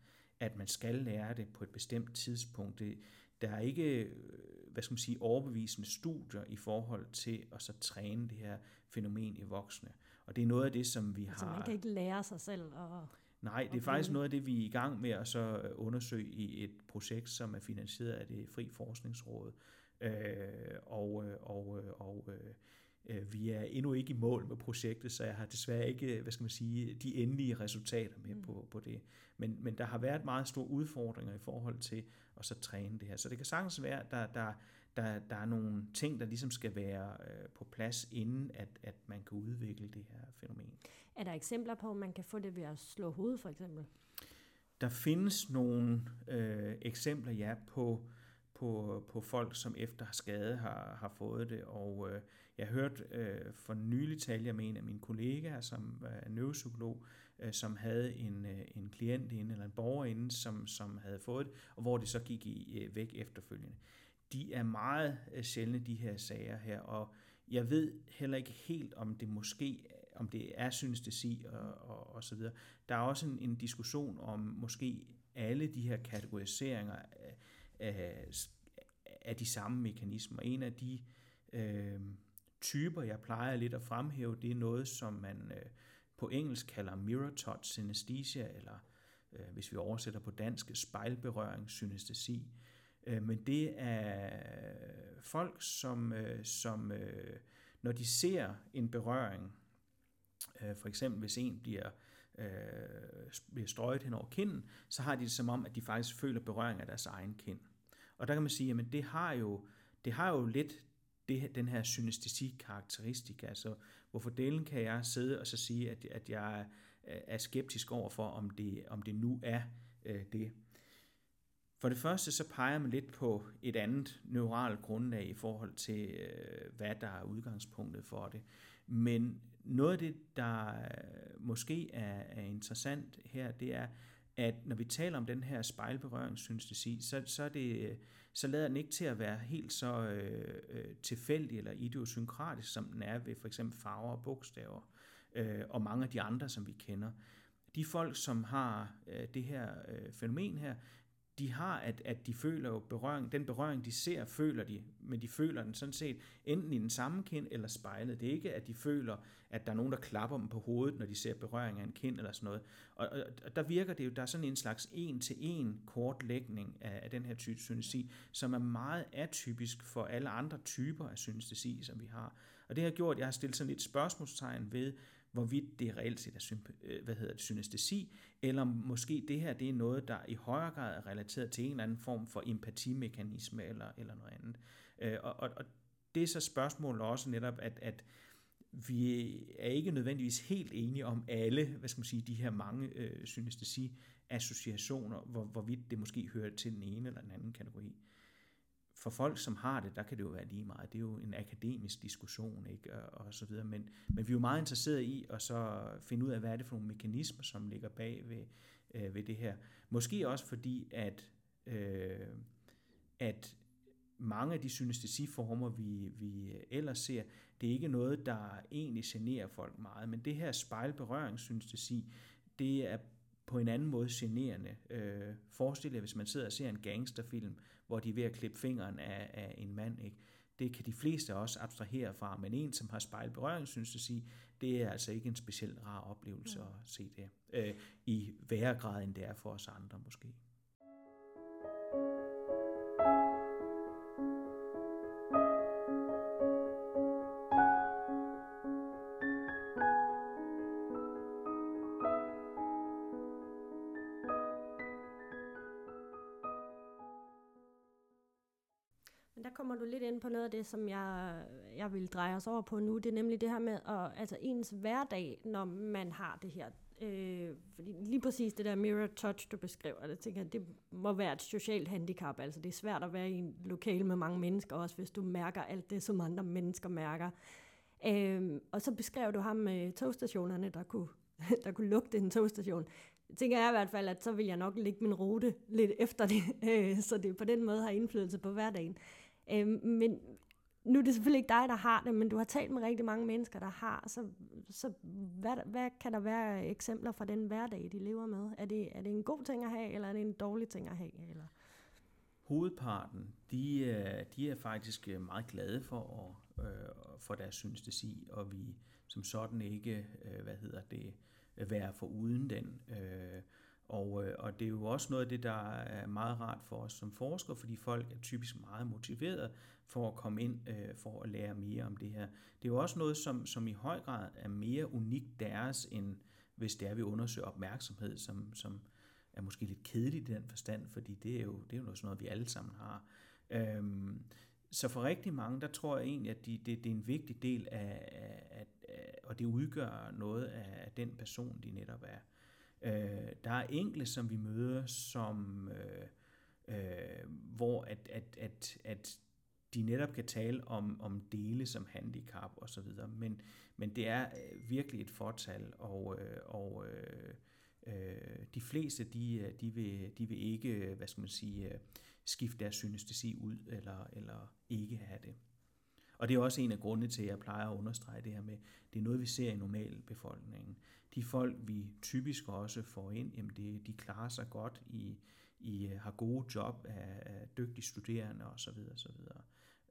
at man skal lære det på et bestemt tidspunkt. Det, der er ikke øh, hvad skal man sige, overbevisende studier i forhold til at så træne det her fænomen i voksne. Og det er noget af det, som vi altså, har... man kan ikke lære sig selv at... Nej, det er faktisk noget af det, vi er i gang med at så øh, undersøge i et projekt, som er finansieret af det Fri Forskningsråd. Øh, og og, og øh, Øh, vi er endnu ikke i mål med projektet, så jeg har desværre ikke, hvad skal man sige, de endelige resultater med mm. på, på det. Men, men der har været meget store udfordringer i forhold til at så træne det her. Så det kan sagtens være, at der, der, der, der er nogle ting, der ligesom skal være øh, på plads, inden at, at man kan udvikle det her fænomen. Er der eksempler på, at man kan få det ved at slå hovedet for eksempel? Der findes nogle øh, eksempler, ja, på, på, på folk, som efter skade har, har fået det, og øh, jeg hørte øh, for nylig tale med en af mine kollegaer, som er neuropsykolog, øh, som havde en, øh, en klient inde, eller en borger inde, som, som havde fået det, og hvor det så gik i, øh, væk efterfølgende. De er meget øh, sjældne, de her sager her, og jeg ved heller ikke helt, om det måske øh, om det er synestesi og, og, og så videre. Der er også en, en diskussion om måske alle de her kategoriseringer af, af, de samme mekanismer. En af de øh, typer, jeg plejer lidt at fremhæve, det er noget, som man øh, på engelsk kalder mirror touch synesthesia, eller øh, hvis vi oversætter på dansk, spejlberøring synestesi. Øh, men det er folk, som, øh, som øh, når de ser en berøring, øh, for eksempel hvis en bliver øh, bliver strøget hen over kinden, så har de det som om, at de faktisk føler berøring af deres egen kind. Og der kan man sige, at det har jo, det har jo lidt det, den her synestesi-karakteristik. Altså, hvorfor delen kan jeg sidde og så sige, at, at jeg er skeptisk over for, om det, om det nu er øh, det. For det første så peger man lidt på et andet neuralt grundlag i forhold til, øh, hvad der er udgangspunktet for det. Men noget af det, der øh, måske er, er interessant her, det er, at når vi taler om den her spejlberøringssynestesi, så, så, er det, øh, så lader den ikke til at være helt så øh, øh tilfældig eller idiosynkratisk, som den er ved for eksempel farver og bogstaver, øh, og mange af de andre, som vi kender. De folk, som har øh, det her øh, fænomen her, de har, at, at de føler jo berøring, den berøring, de ser, føler de, men de føler den sådan set enten i den samme kind eller spejlet. Det er ikke, at de føler, at der er nogen, der klapper dem på hovedet, når de ser berøring af en kind eller sådan noget. Og, og, og der virker det jo, der er sådan en slags en-til-en kortlægning af, af den her type synesi, som er meget atypisk for alle andre typer af synestesi, som vi har. Og det har gjort, at jeg har stillet sådan lidt spørgsmålstegn ved, hvorvidt det reelt set er øh, hvad hedder det, synestesi, eller måske det her det er noget, der i højere grad er relateret til en eller anden form for empatimekanisme eller, eller noget andet. Øh, og, og, og det er så spørgsmålet også netop, at, at vi er ikke nødvendigvis helt enige om alle, hvad skal man sige, de her mange øh, synestesi-associationer, hvor, hvorvidt det måske hører til den ene eller den anden kategori for folk, som har det, der kan det jo være lige meget. Det er jo en akademisk diskussion, ikke? Og, og så videre. Men, men vi er jo meget interesserede i at så finde ud af, hvad er det for nogle mekanismer, som ligger bag ved, øh, ved det her. Måske også fordi, at, øh, at mange af de synestesiformer, vi, vi ellers ser, det er ikke noget, der egentlig generer folk meget. Men det her spejlberøringssynestesi, det er på en anden måde generende. Øh, forestil jer, hvis man sidder og ser en gangsterfilm, hvor de er ved at klippe fingeren af, af en mand. Ikke? Det kan de fleste også abstrahere fra, men en, som har spejlberøring, synes jeg sige, det er altså ikke en specielt rar oplevelse at se det. Øh, I værre grad, end det er for os andre måske. kommer du ind på noget af det, som jeg, jeg vil dreje os over på nu. Det er nemlig det her med at, altså ens hverdag, når man har det her. Øh, fordi lige præcis det der mirror touch, du beskriver, det tænker jeg, det må være et socialt handicap. Altså det er svært at være i en lokale med mange mennesker, også hvis du mærker alt det, som andre mennesker mærker. Øh, og så beskrev du ham med togstationerne, der kunne, der kunne lugte en togstation tænker jeg i hvert fald, at så vil jeg nok lægge min rute lidt efter det, øh, så det på den måde har indflydelse på hverdagen. Øh, men nu er det selvfølgelig ikke dig, der har det, men du har talt med rigtig mange mennesker, der har, så, så hvad, hvad kan der være eksempler fra den hverdag, de lever med? Er det, er det en god ting at have, eller er det en dårlig ting at have? Eller? Hovedparten, de, øh, de er faktisk øh, meget glade for, at, øh, for deres synestesi, og vi som sådan ikke, hvad hedder det, være for uden den. Øh, og, øh, og det er jo også noget af det, der er meget rart for os som forskere, fordi folk er typisk meget motiveret for at komme ind øh, for at lære mere om det her. Det er jo også noget, som, som i høj grad er mere unikt deres, end hvis det er, vi undersøger opmærksomhed, som, som er måske lidt kedeligt i den forstand, fordi det er jo, det er jo noget, sådan noget, vi alle sammen har. Øhm, så for rigtig mange, der tror jeg egentlig, at de, det, det er en vigtig del af, af, af, og det udgør noget af den person, de netop er. Øh, der er enkelte, som vi møder, som, øh, øh, hvor at, at, at, at de netop kan tale om, om dele som handicap og så videre, men, men det er øh, virkelig et fortal, og, øh, og øh, øh, de fleste, de, øh, de, vil, de vil ikke, hvad skal man sige, skifte deres synestesi ud, eller, eller ikke have det. Og det er også en af grundene til, at jeg plejer at understrege det her med, det er noget, vi ser i normalbefolkningen. De folk, vi typisk også får ind, jamen det, de klarer sig godt, i, i øh, har gode job, er, er dygtige studerende osv. osv.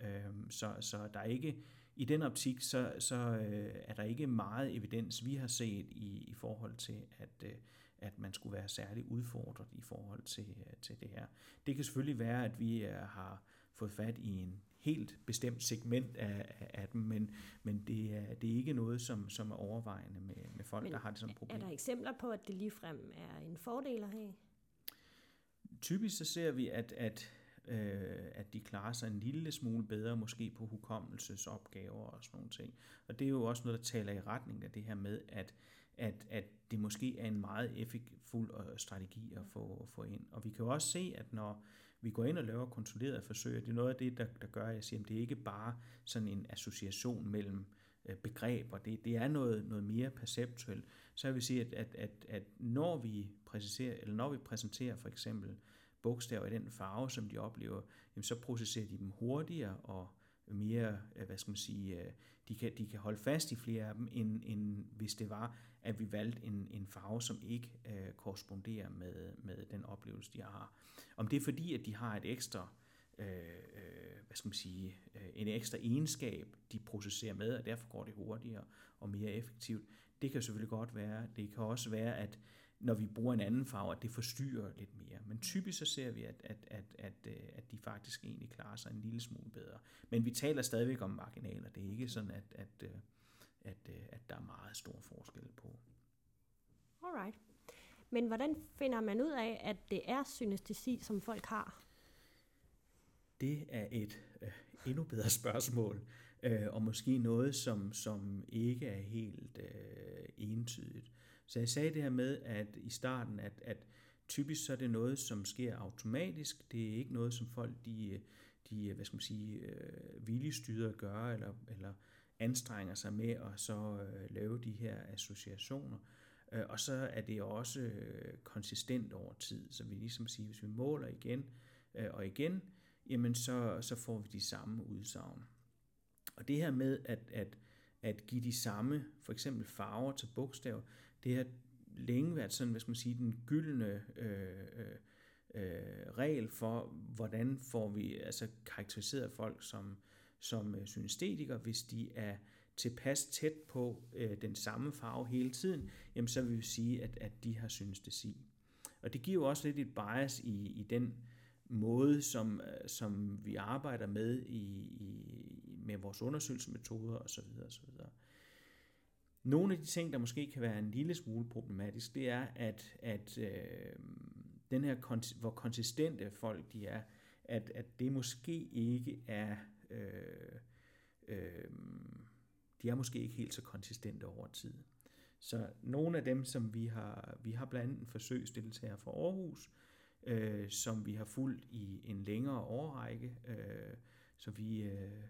Øhm, så, så der er ikke, i den optik, så, så øh, er der ikke meget evidens, vi har set i, i forhold til, at, øh, at man skulle være særlig udfordret i forhold til, øh, til det her. Det kan selvfølgelig være, at vi øh, har fået fat i en helt bestemt segment af, af dem, men, men det, er, det er ikke noget, som, som er overvejende med, med folk, men der har det som problem. Er der eksempler på, at det ligefrem er en fordel at have? Typisk så ser vi, at, at, øh, at de klarer sig en lille smule bedre, måske på hukommelsesopgaver og sådan nogle ting. Og det er jo også noget, der taler i retning af det her med, at, at, at det måske er en meget effektfuld øh, strategi at få, få ind. Og vi kan jo også se, at når vi går ind og laver kontrollerede forsøg, det er noget af det, der, der gør, at jeg siger, at det er ikke bare sådan en association mellem øh, begreber, det, det er noget, noget mere perceptuelt. Så jeg vil sige, at, at, at, at når, vi præciserer, eller når vi præsenterer for eksempel bogstaver i den farve, som de oplever, jamen så processerer de dem hurtigere og mere, øh, hvad skal man sige, øh, de kan, de kan holde fast i flere af dem, end, end hvis det var, at vi valgte en, en farve, som ikke øh, korresponderer med, med den oplevelse, de har. Om det er fordi, at de har et ekstra, øh, øh, hvad skal man sige, øh, en ekstra egenskab, de processerer med, og derfor går det hurtigere og mere effektivt. Det kan selvfølgelig godt være. Det kan også være, at når vi bruger en anden farve, at det forstyrrer lidt mere. Men typisk så ser vi, at, at, at, at, øh, at de faktisk egentlig klarer sig en lille smule bedre. Men vi taler stadigvæk om marginaler. Det er ikke sådan, at, at, øh, at, at, øh, at der er meget stor forskel på. Alright. Men hvordan finder man ud af, at det er synestesi, som folk har? Det er et øh, endnu bedre spørgsmål, øh, og måske noget, som, som ikke er helt øh, entydigt. Så jeg sagde det her med, at i starten, at, at typisk så er det noget, som sker automatisk. Det er ikke noget, som folk de, de øh, hvad skal man sige, øh, at gøre, eller, eller anstrenger sig med at så øh, lave de her associationer. Øh, og så er det også øh, konsistent over tid, så vi ligesom siger, hvis vi måler igen øh, og igen, jamen så, så får vi de samme udsagn. Og det her med at, at, at give de samme, for eksempel farver til bogstaver, det har længe været sådan, hvad skal man sige, den gyldne øh, øh, øh regel for, hvordan får vi altså karakteriseret folk som, som øh, synestetikere, hvis de er tilpas tæt på øh, den samme farve hele tiden, jamen så vil vi sige, at, at de har synestesi. Og det giver jo også lidt et bias i, i den måde, som, øh, som vi arbejder med i, i, med vores undersøgelsesmetoder osv. osv. Nogle af de ting, der måske kan være en lille smule problematisk, det er, at, at øh, den her, hvor konsistente folk de er, at, at det måske ikke er øh, øh, de er måske ikke helt så konsistente over tid. Så nogle af dem, som vi har, vi har blandt andet en forsøgsdeltager fra Aarhus, øh, som vi har fulgt i en længere årrække. Øh, så vi øh,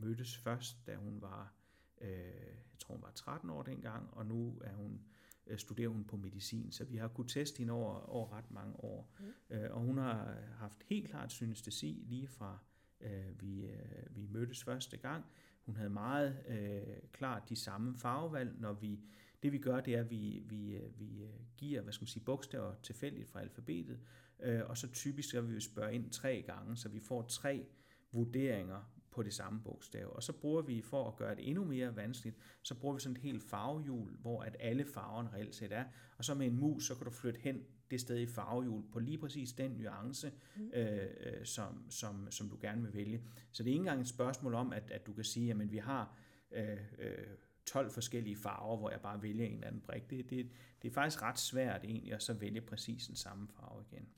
mødtes først, da hun var, øh, jeg tror hun var 13 år dengang, og nu er hun øh, studerer hun på medicin, så vi har kunnet teste hende over, over ret mange år. Mm. Øh, og hun har haft helt klart synestesi lige fra øh, vi, øh, vi mødtes første gang. Hun havde meget øh, klart de samme farvevalg, når vi det vi gør, det er, at vi, vi, øh, vi øh, giver hvad skal man sige, bogstaver tilfældigt fra alfabetet, øh, og så typisk skal vi jo spørge ind tre gange, så vi får tre vurderinger på det samme bogstav. Og så bruger vi, for at gøre det endnu mere vanskeligt, så bruger vi sådan et helt farvehjul, hvor at alle farverne reelt set er. Og så med en mus, så kan du flytte hen det sted i farvehjul på lige præcis den nuance, mm. øh, som, som, som du gerne vil vælge. Så det er ikke engang et spørgsmål om, at, at du kan sige, at vi har øh, øh, 12 forskellige farver, hvor jeg bare vælger en eller anden brik. Det, det, det er faktisk ret svært egentlig at så vælge præcis den samme farve igen.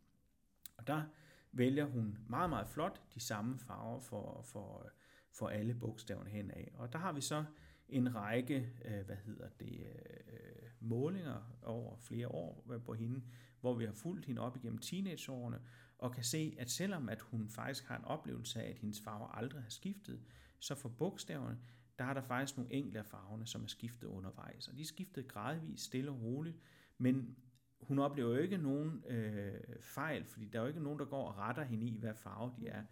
Og der vælger hun meget, meget flot de samme farver for, for, for alle bogstaverne henad. Og der har vi så en række, øh, hvad hedder det, øh, målinger over flere år på hende, hvor vi har fulgt hende op igennem teenageårene, og kan se, at selvom at hun faktisk har en oplevelse af, at hendes farver aldrig har skiftet, så for bogstaverne, der er der faktisk nogle enkelte af farverne, som er skiftet undervejs. Og de er skiftet gradvist, stille og roligt, men hun oplever jo ikke nogen øh, fejl, fordi der er jo ikke nogen, der går og retter hende i, hvad farve de er.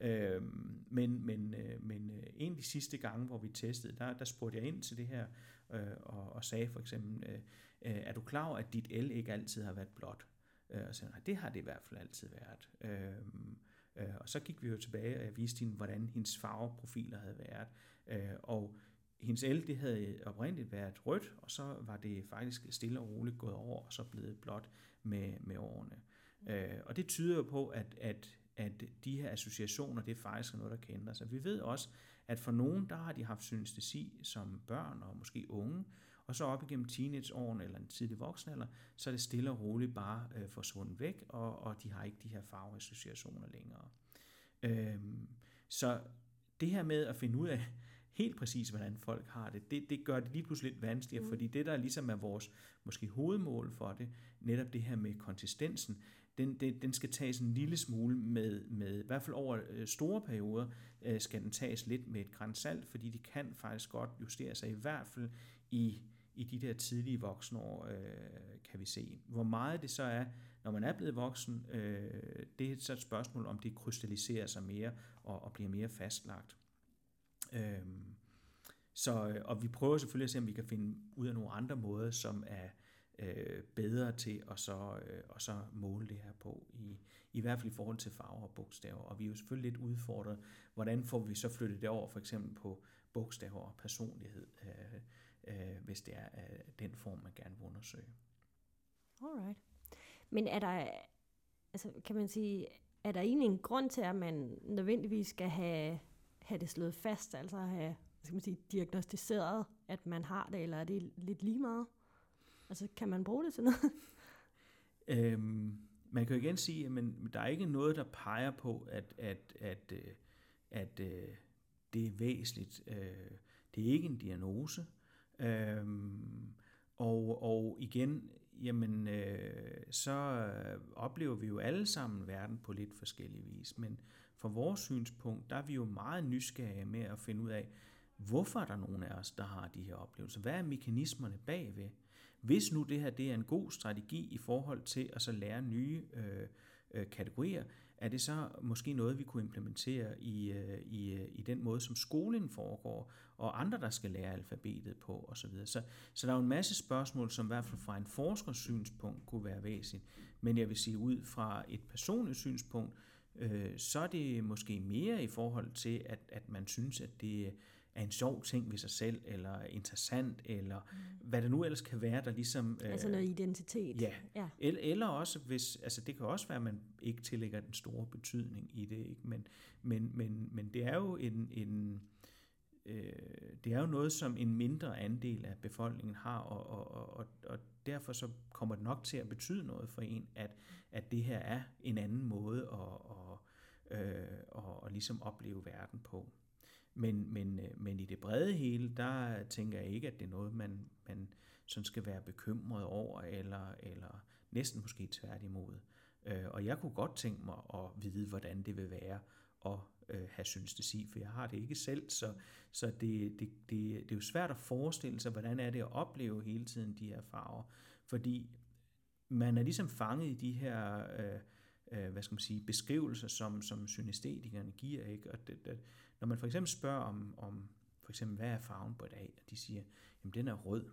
Øh, men men, øh, men øh, en af de sidste gange, hvor vi testede, der, der spurgte jeg ind til det her, øh, og, og sagde for eksempel, øh, øh er du klar over, at dit L ikke altid har været blåt? Øh, og så sagde nej, det har det i hvert fald altid været. Øh, øh, og så gik vi jo tilbage, og jeg viste hende, hvordan hendes farveprofiler havde været. Øh, og hendes el, det havde oprindeligt været rødt, og så var det faktisk stille og roligt gået over, og så blevet blåt med, med årene. Øh, og det tyder jo på, at, at, at de her associationer, det er faktisk noget, der kan ændre sig. Vi ved også, at for nogen, der har de haft synestesi som børn og måske unge, og så op igennem teenageårene eller en tidlig voksenalder, så er det stille og roligt bare øh, forsvundet væk, og, og de har ikke de her farveassociationer længere. Øh, så det her med at finde ud af, helt præcis, hvordan folk har det, det, det gør det lige pludselig lidt vanskeligere, mm. fordi det, der ligesom er vores måske hovedmål for det, netop det her med konsistensen, den, den, den skal tages en lille smule med, med i hvert fald over øh, store perioder, øh, skal den tages lidt med et grænsalt, fordi det kan faktisk godt justere sig, i hvert fald i, i de der tidlige voksenår, øh, kan vi se. Hvor meget det så er, når man er blevet voksen, øh, det er så et spørgsmål, om det krystalliserer sig mere og, og bliver mere fastlagt. Øhm, så, og vi prøver selvfølgelig at se, om vi kan finde ud af nogle andre måder, som er øh, bedre til at så, øh, og så måle det her på, i, i hvert fald i forhold til farver og bogstaver. Og vi er jo selvfølgelig lidt udfordret, hvordan får vi så flyttet det over for eksempel på bogstaver og personlighed, øh, øh, hvis det er øh, den form, man gerne vil undersøge. Alright. Men er der, altså kan man sige, er der egentlig en grund til, at man nødvendigvis skal have have det slået fast, altså have skal man sige, diagnostiseret, at man har det, eller er det lidt lige meget? Altså, kan man bruge det til noget? Øhm, man kan jo igen sige, at der er ikke noget, der peger på, at, at, at, øh, at, at det er væsentligt. Øh, det er ikke en diagnose. Øhm, og, og igen, jamen, øh, så øh, oplever vi jo alle sammen verden på lidt forskellige vis. Men fra vores synspunkt, der er vi jo meget nysgerrige med at finde ud af, hvorfor er der nogen af os, der har de her oplevelser? Hvad er mekanismerne bagved? Hvis nu det her det er en god strategi i forhold til at så lære nye øh, øh, kategorier, er det så måske noget, vi kunne implementere i, øh, i, øh, i den måde, som skolen foregår, og andre, der skal lære alfabetet på osv. Så, så, så der er jo en masse spørgsmål, som i hvert fald fra en forskers synspunkt kunne være væsentligt. Men jeg vil sige, ud fra et personligt synspunkt, øh, så er det måske mere i forhold til, at, at man synes, at det er en sjov ting ved sig selv, eller interessant, eller mm. hvad det nu ellers kan være, der ligesom... Øh, altså noget identitet. Ja. ja. Eller, eller også, hvis, altså det kan også være, at man ikke tillægger den store betydning i det, ikke? Men, men, men, men det er jo en, en øh, det er jo noget, som en mindre andel af befolkningen har, og, og, og, og derfor så kommer det nok til at betyde noget for en, at, at det her er en anden måde at, at, øh, at, at ligesom opleve verden på. Men, men, øh, men i det brede hele, der tænker jeg ikke, at det er noget, man, man sådan skal være bekymret over, eller, eller næsten måske tværtimod. Øh, og jeg kunne godt tænke mig at vide, hvordan det vil være at øh, have synestesi, for jeg har det ikke selv, så, så det, det, det, det er jo svært at forestille sig, hvordan er det at opleve hele tiden de her farver, fordi man er ligesom fanget i de her øh, øh, hvad skal man sige, beskrivelser, som, som synestetikerne giver. Ikke? Og det, det, når man for eksempel spørger om, om for eksempel, hvad er farven på et A, og de siger, jamen den er rød.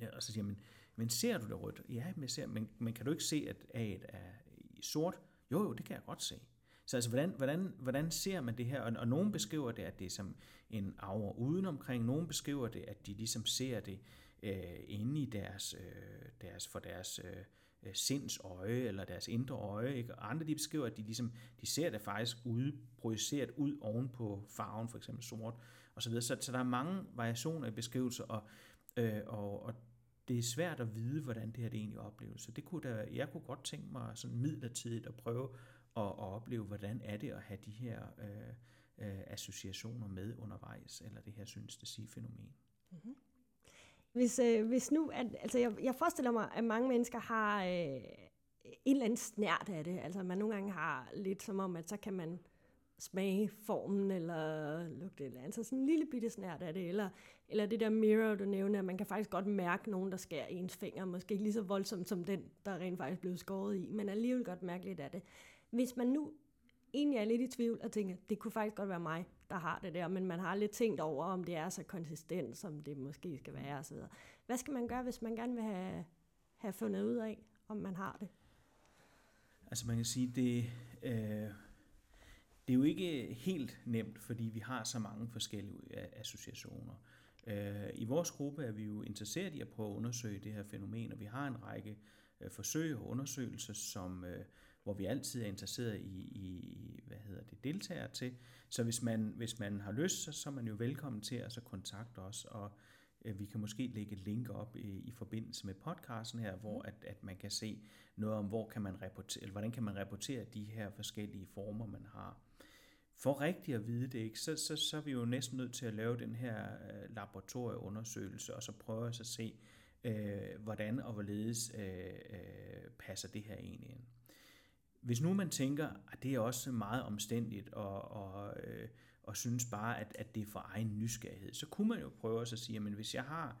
Ja, og så siger man, men ser du det rødt? Ja, men, ser, men, men kan du ikke se, at A'et er sort? Jo, jo, det kan jeg godt se. Så altså, hvordan, hvordan, hvordan ser man det her? Og, og nogen beskriver det, at det er som en aura udenomkring. Nogen beskriver det, at de ligesom ser det øh, inde i deres, øh, deres for deres øh, øh, sinds øje, eller deres indre øje. Ikke? Og andre de beskriver, at de, ligesom, de ser det faktisk ude, projiceret ud oven på farven, for eksempel sort, og så videre. Så, så der er mange variationer i beskrivelser, og, øh, og, og det er svært at vide, hvordan det her det egentlig opleves. Så det kunne da, jeg kunne godt tænke mig sådan midlertidigt at prøve at, at opleve, hvordan er det at have de her øh, øh, associationer med undervejs, eller det her synestesi-fænomen. Mm-hmm. Hvis, øh, hvis nu, at, altså jeg, jeg forestiller mig, at mange mennesker har øh, en eller anden snært af det. Altså man nogle gange har lidt som om, at så kan man smage formen, eller lugte eller andet. Så sådan en lille bitte snært af det. Eller, eller det der mirror, du nævner, at man kan faktisk godt mærke nogen, der skærer ens finger. Måske ikke lige så voldsomt som den, der rent faktisk blev skåret i, men alligevel godt mærke lidt af det. Hvis man nu egentlig er lidt i tvivl og tænker, det kunne faktisk godt være mig, der har det der, men man har lidt tænkt over, om det er så konsistent, som det måske skal være osv. Hvad skal man gøre, hvis man gerne vil have, have fundet ud af, om man har det? Altså man kan sige, det, øh, det er jo ikke helt nemt, fordi vi har så mange forskellige associationer. Øh, I vores gruppe er vi jo interesseret i at prøve at undersøge det her fænomen, og vi har en række øh, forsøg og undersøgelser, som, øh, hvor vi altid er interesseret i, i hvad hedder det, deltagere til. Så hvis man, hvis man har lyst, så, så er man jo velkommen til at så kontakte os, og øh, vi kan måske lægge et link op i, i forbindelse med podcasten her, hvor at, at man kan se noget om, hvor kan man rapportere, eller hvordan kan man rapportere de her forskellige former, man har. For rigtigt at vide det, ikke, så, så, så er vi jo næsten nødt til at lave den her øh, laboratorieundersøgelse, og så prøve at se, øh, hvordan og hvorledes øh, øh, passer det her egentlig ind. Hvis nu man tænker, at det er også meget omstændigt, og, og, øh, og synes bare, at, at det er for egen nysgerrighed, så kunne man jo prøve at sige, at hvis jeg har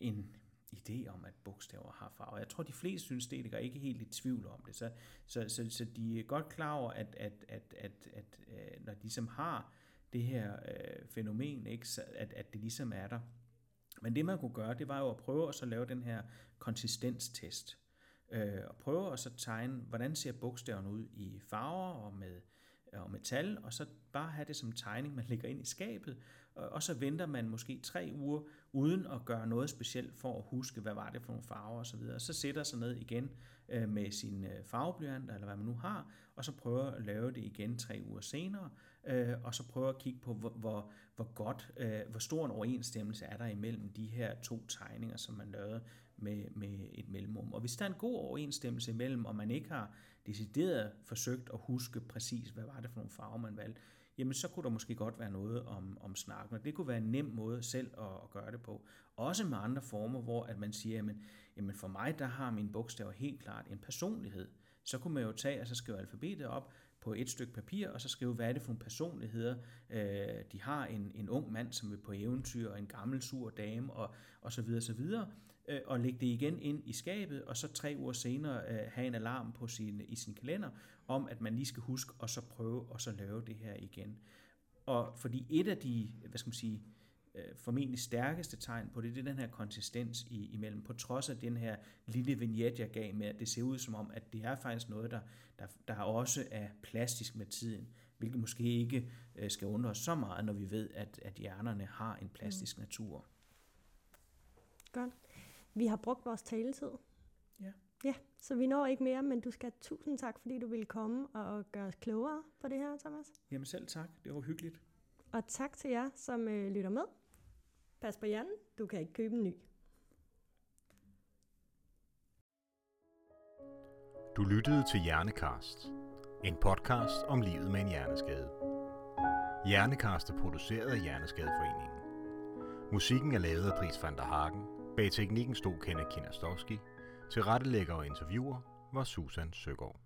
en idé om, at bogstaver har farver. Jeg tror, de fleste synes, det er ikke helt i tvivl om det. Så, så, så, så de er godt klar over, at, at, at, at, at, at når de som har det her øh, fænomen, ikke, så at, at det ligesom er der. Men det man kunne gøre, det var jo at prøve at så lave den her konsistenstest øh, og prøve at så tegne, hvordan ser bogstaverne ud i farver og med øh, og metal, og så bare have det som tegning, man lægger ind i skabet, og så venter man måske tre uger, uden at gøre noget specielt for at huske, hvad var det for nogle farver osv. Så, så sætter sig ned igen øh, med sin øh, farveblyant, eller hvad man nu har, og så prøver at lave det igen tre uger senere, øh, og så prøver at kigge på, hvor, hvor, hvor godt, øh, hvor stor en overensstemmelse er der imellem de her to tegninger, som man lavede med, med et mellemrum. Og hvis der er en god overensstemmelse imellem, og man ikke har decideret forsøgt at huske præcis, hvad var det for nogle farver, man valgte, jamen så kunne der måske godt være noget om, om snakken. Og det kunne være en nem måde selv at, at gøre det på. Også med andre former, hvor at man siger, jamen, jamen for mig, der har min bogstaver helt klart en personlighed. Så kunne man jo tage og så skrive alfabetet op på et stykke papir, og så skrive, hvad er det for nogle personligheder, øh, de har. En, en ung mand, som vil på eventyr, og en gammel sur dame, og, og så videre, så videre øh, og lægge det igen ind i skabet, og så tre uger senere øh, have en alarm på sin, i sin kalender, om at man lige skal huske, og så prøve, og så lave det her igen. Og fordi et af de, hvad skal man sige, øh, formentlig stærkeste tegn på det, det er den her konsistens i, imellem, på trods af den her lille vignette, jeg gav med, at det ser ud som om, at det er faktisk noget, der, der, der også er plastisk med tiden, hvilket måske ikke øh, skal undre os så meget, når vi ved, at, at hjernerne har en plastisk mm. natur. Godt. Vi har brugt vores taletid. Ja. Ja, så vi når ikke mere, men du skal have tusind tak, fordi du ville komme og gøre os klogere på det her, Thomas. Jamen selv tak, det var hyggeligt. Og tak til jer, som øh, lytter med. Pas på hjernen, du kan ikke købe en ny. Du lyttede til Hjernekast, en podcast om livet med en hjerneskade. Hjernekast er produceret af Hjerneskadeforeningen. Musikken er lavet af Dries van der Hagen. Bag teknikken stod Kenneth Kinastowski. Til rettelægger og interviewer var Susan Søgaard.